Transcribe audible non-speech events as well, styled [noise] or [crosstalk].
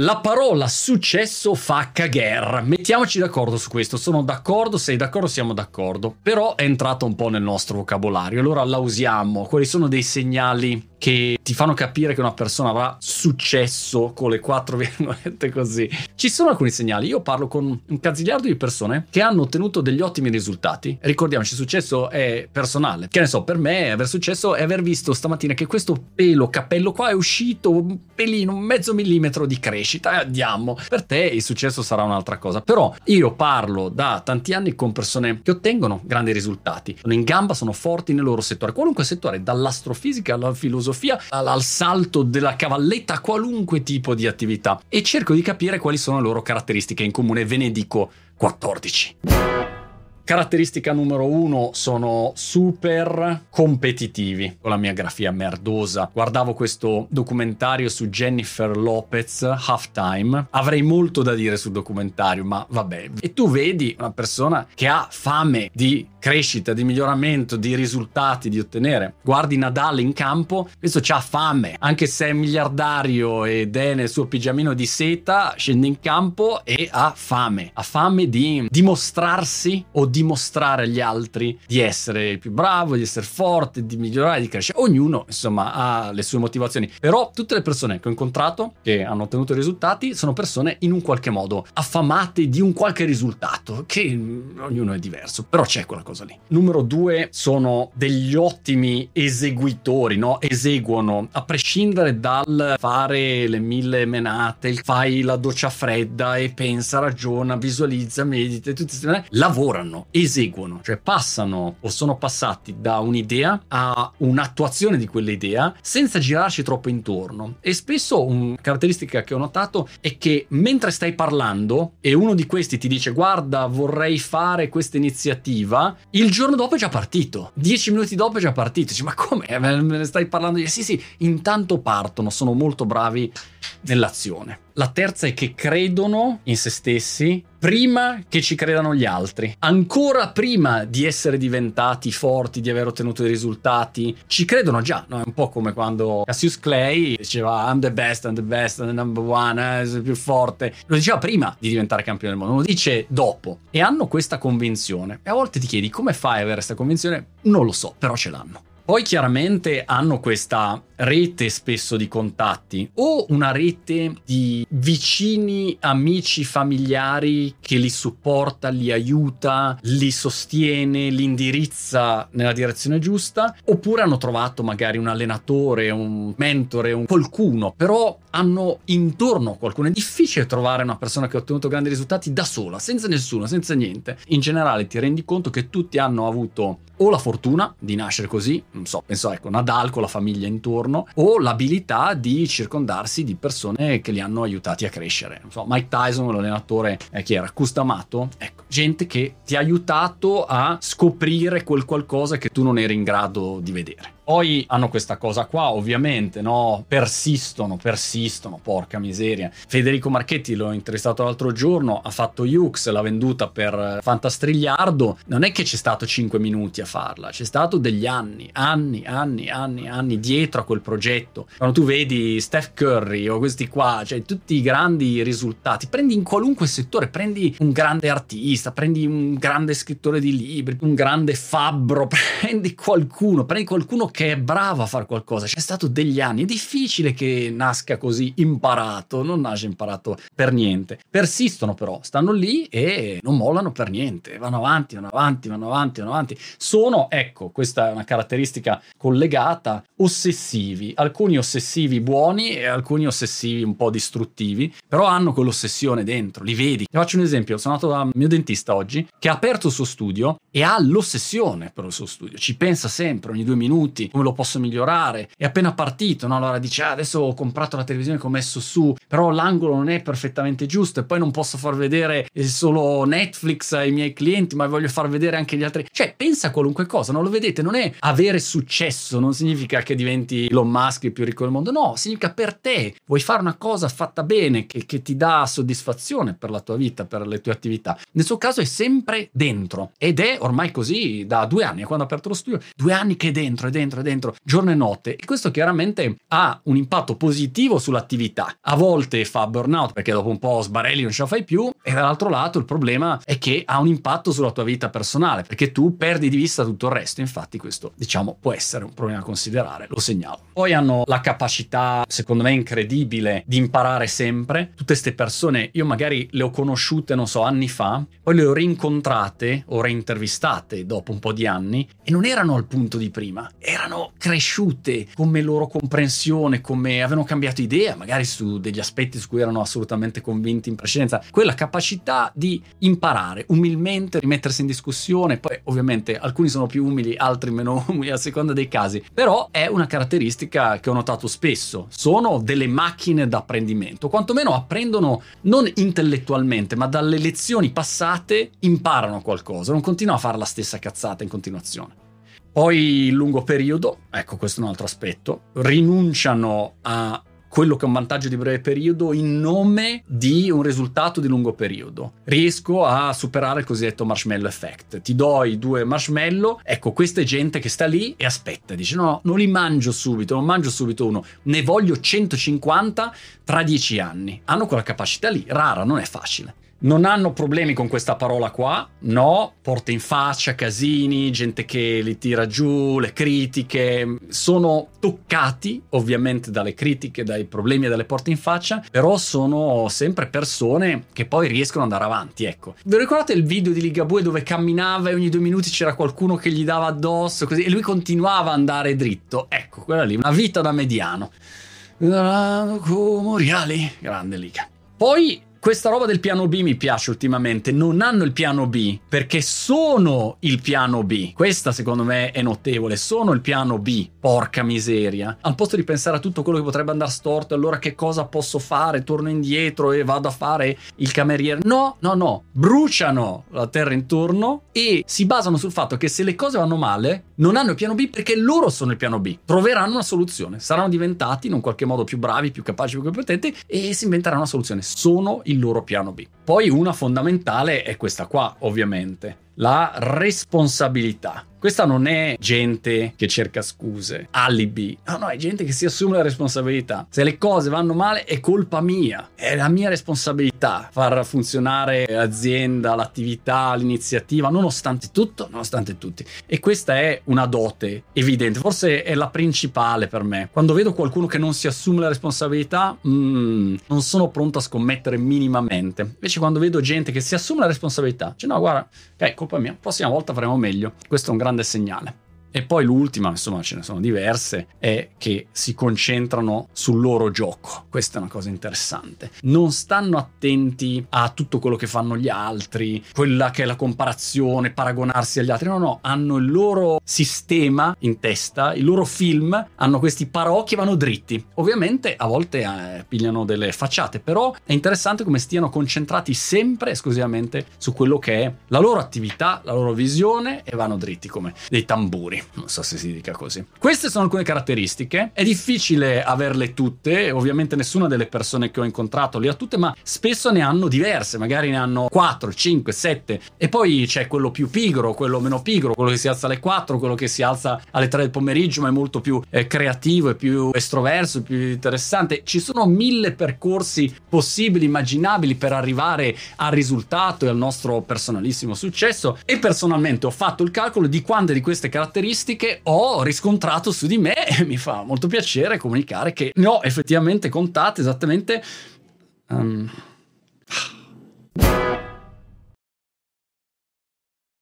La parola successo fa cagher. Mettiamoci d'accordo su questo. Sono d'accordo, sei d'accordo, siamo d'accordo. Però è entrata un po' nel nostro vocabolario. Allora la usiamo. Quali sono dei segnali che ti fanno capire che una persona avrà successo con le quattro virgolette così. Ci sono alcuni segnali. Io parlo con un cazzigliardo di persone che hanno ottenuto degli ottimi risultati. Ricordiamoci, successo è personale. Che ne so, per me aver successo è aver visto stamattina che questo pelo, cappello qua è uscito un pelino, mezzo millimetro di crescita e andiamo. Per te il successo sarà un'altra cosa. Però io parlo da tanti anni con persone che ottengono grandi risultati. Sono in gamba, sono forti nel loro settore. Qualunque settore, dall'astrofisica alla filosofia filosofia al salto della cavalletta a qualunque tipo di attività e cerco di capire quali sono le loro caratteristiche in comune. Ve ne dico 14. Caratteristica numero uno sono super competitivi con la mia grafia merdosa. Guardavo questo documentario su Jennifer Lopez, Halftime. Avrei molto da dire sul documentario, ma vabbè. E tu vedi una persona che ha fame di crescita, di miglioramento, di risultati, di ottenere. Guardi Nadal in campo, questo c'ha fame, anche se è miliardario ed è nel suo pigiamino di seta, scende in campo e ha fame. Ha fame di dimostrarsi o di dimostrare agli altri di essere il più bravo, di essere forte, di migliorare, di crescere. Ognuno, insomma, ha le sue motivazioni. Però tutte le persone che ho incontrato, che hanno ottenuto risultati, sono persone in un qualche modo affamate di un qualche risultato, che mm, ognuno è diverso, però c'è quella cosa lì. Numero due, sono degli ottimi eseguitori, no? Eseguono, a prescindere dal fare le mille menate, fai la doccia fredda e pensa, ragiona, visualizza, medita, queste lavorano eseguono, cioè passano o sono passati da un'idea a un'attuazione di quell'idea senza girarci troppo intorno. E spesso una caratteristica che ho notato è che mentre stai parlando e uno di questi ti dice guarda vorrei fare questa iniziativa, il giorno dopo è già partito, dieci minuti dopo è già partito, dici ma come? Me ne stai parlando? Sì sì, intanto partono, sono molto bravi nell'azione. La terza è che credono in se stessi prima che ci credano gli altri. Ancora prima di essere diventati forti, di aver ottenuto dei risultati, ci credono già. No? È un po' come quando Cassius Clay diceva I'm the best, I'm the best, I'm the number one, eh, sono più forte. Lo diceva prima di diventare campione del mondo, lo dice dopo. E hanno questa convinzione. E a volte ti chiedi come fai ad avere questa convinzione? Non lo so, però ce l'hanno. Poi chiaramente hanno questa rete spesso di contatti o una rete di vicini, amici, familiari che li supporta, li aiuta, li sostiene, li indirizza nella direzione giusta, oppure hanno trovato magari un allenatore, un mentore, un qualcuno, però hanno intorno qualcuno. È difficile trovare una persona che ha ottenuto grandi risultati da sola, senza nessuno, senza niente. In generale ti rendi conto che tutti hanno avuto o la fortuna di nascere così, non so, penso ecco, Nadal con la famiglia intorno, o l'abilità di circondarsi di persone che li hanno aiutati a crescere. Non so, Mike Tyson, l'allenatore eh, che era Custamato, ecco, gente che ti ha aiutato a scoprire quel qualcosa che tu non eri in grado di vedere. Poi hanno questa cosa qua, ovviamente, no? Persistono, persistono, porca miseria. Federico Marchetti l'ho intervistato l'altro giorno, ha fatto Yux, l'ha venduta per Fantastrigliardo. Non è che c'è stato 5 minuti a farla, c'è stato degli anni, anni, anni, anni, anni dietro a quel progetto. Quando tu vedi Steph Curry o questi qua, cioè tutti i grandi risultati, prendi in qualunque settore, prendi un grande artista, prendi un grande scrittore di libri, un grande fabbro, [laughs] prendi qualcuno, prendi qualcuno che che è bravo a fare qualcosa, c'è stato degli anni, è difficile che nasca così imparato, non nasce imparato per niente. Persistono però, stanno lì e non mollano per niente, vanno avanti, vanno avanti, vanno avanti, vanno avanti. Sono, ecco, questa è una caratteristica collegata, ossessivi, alcuni ossessivi buoni e alcuni ossessivi un po' distruttivi, però hanno quell'ossessione dentro, li vedi. Ti faccio un esempio, sono andato dal mio dentista oggi che ha aperto il suo studio e ha l'ossessione per il suo studio, ci pensa sempre ogni due minuti, come lo posso migliorare. È appena partito, no? Allora dice, ah, adesso ho comprato la televisione che ho messo su, però l'angolo non è perfettamente giusto e poi non posso far vedere solo Netflix ai miei clienti, ma voglio far vedere anche gli altri. Cioè, pensa a qualunque cosa, non lo vedete? Non è avere successo, non significa che diventi Elon Musk il più ricco del mondo, no, significa per te. Vuoi fare una cosa fatta bene, che, che ti dà soddisfazione per la tua vita, per le tue attività. Nel suo caso è sempre dentro ed è ormai così da due anni, quando ha aperto lo studio, due anni che è dentro, è dentro, dentro dentro, giorno e notte. E questo chiaramente ha un impatto positivo sull'attività. A volte fa burnout perché dopo un po' sbarelli non ce la fai più e dall'altro lato il problema è che ha un impatto sulla tua vita personale perché tu perdi di vista tutto il resto. Infatti questo diciamo può essere un problema da considerare, lo segnalo. Poi hanno la capacità, secondo me incredibile, di imparare sempre. Tutte queste persone, io magari le ho conosciute, non so, anni fa, poi le ho rincontrate o reintervistate dopo un po' di anni e non erano al punto di prima, erano cresciute come loro comprensione, come avevano cambiato idea, magari su degli aspetti su cui erano assolutamente convinti in precedenza. Quella capacità di imparare umilmente, rimettersi in discussione, poi ovviamente alcuni sono più umili, altri meno [laughs] umili a seconda dei casi, però è una caratteristica che ho notato spesso. Sono delle macchine d'apprendimento, quantomeno apprendono non intellettualmente, ma dalle lezioni passate imparano qualcosa, non continuano a fare la stessa cazzata in continuazione. Poi il lungo periodo, ecco questo è un altro aspetto, rinunciano a quello che è un vantaggio di breve periodo in nome di un risultato di lungo periodo. Riesco a superare il cosiddetto marshmallow effect. Ti do i due marshmallow, ecco, questa è gente che sta lì e aspetta, dice no, non li mangio subito, non mangio subito uno, ne voglio 150 tra dieci anni. Hanno quella capacità lì, rara, non è facile. Non hanno problemi con questa parola qua, no, porte in faccia, casini, gente che li tira giù, le critiche, sono toccati ovviamente dalle critiche, dai problemi e dalle porte in faccia, però sono sempre persone che poi riescono ad andare avanti, ecco. Vi ricordate il video di Ligabue dove camminava e ogni due minuti c'era qualcuno che gli dava addosso così e lui continuava ad andare dritto? Ecco, quella lì, una vita da mediano. Grande Liga. Poi questa roba del piano B mi piace ultimamente. Non hanno il piano B perché sono il piano B. Questa secondo me è notevole. Sono il piano B. Porca miseria. Al posto di pensare a tutto quello che potrebbe andare storto, allora che cosa posso fare? Torno indietro e vado a fare il cameriere. No, no, no. Bruciano la terra intorno e si basano sul fatto che se le cose vanno male, non hanno il piano B perché loro sono il piano B. Troveranno una soluzione. Saranno diventati in un qualche modo più bravi, più capaci, più competenti e si inventeranno una soluzione. Sono il loro piano B. Poi una fondamentale è questa qua, ovviamente, la responsabilità. Questa non è gente che cerca scuse, alibi. No, no, è gente che si assume la responsabilità. Se le cose vanno male è colpa mia, è la mia responsabilità far funzionare l'azienda, l'attività, l'iniziativa, nonostante tutto, nonostante tutti. E questa è una dote evidente, forse è la principale per me. Quando vedo qualcuno che non si assume la responsabilità, mm, non sono pronto a scommettere minimamente. Invece quando vedo gente che si assume la responsabilità, cioè no, guarda, ok, colpa mia, prossima volta faremo meglio. Questo è un grande segnale. E poi l'ultima, insomma ce ne sono diverse, è che si concentrano sul loro gioco. Questa è una cosa interessante. Non stanno attenti a tutto quello che fanno gli altri, quella che è la comparazione, paragonarsi agli altri. No, no, hanno il loro sistema in testa, il loro film, hanno questi parocchi e vanno dritti. Ovviamente a volte eh, pigliano delle facciate, però è interessante come stiano concentrati sempre esclusivamente su quello che è la loro attività, la loro visione e vanno dritti come dei tamburi non so se si dica così. Queste sono alcune caratteristiche, è difficile averle tutte, ovviamente nessuna delle persone che ho incontrato le ha tutte, ma spesso ne hanno diverse, magari ne hanno 4, 5, 7 e poi c'è quello più pigro, quello meno pigro, quello che si alza alle 4, quello che si alza alle 3 del pomeriggio ma è molto più eh, creativo e più estroverso, più interessante. Ci sono mille percorsi possibili, immaginabili per arrivare al risultato e al nostro personalissimo successo. E personalmente ho fatto il calcolo di quante di queste caratteristiche caratteristiche ho riscontrato su di me [laughs] e mi fa molto piacere comunicare che ne ho effettivamente contate esattamente... Um...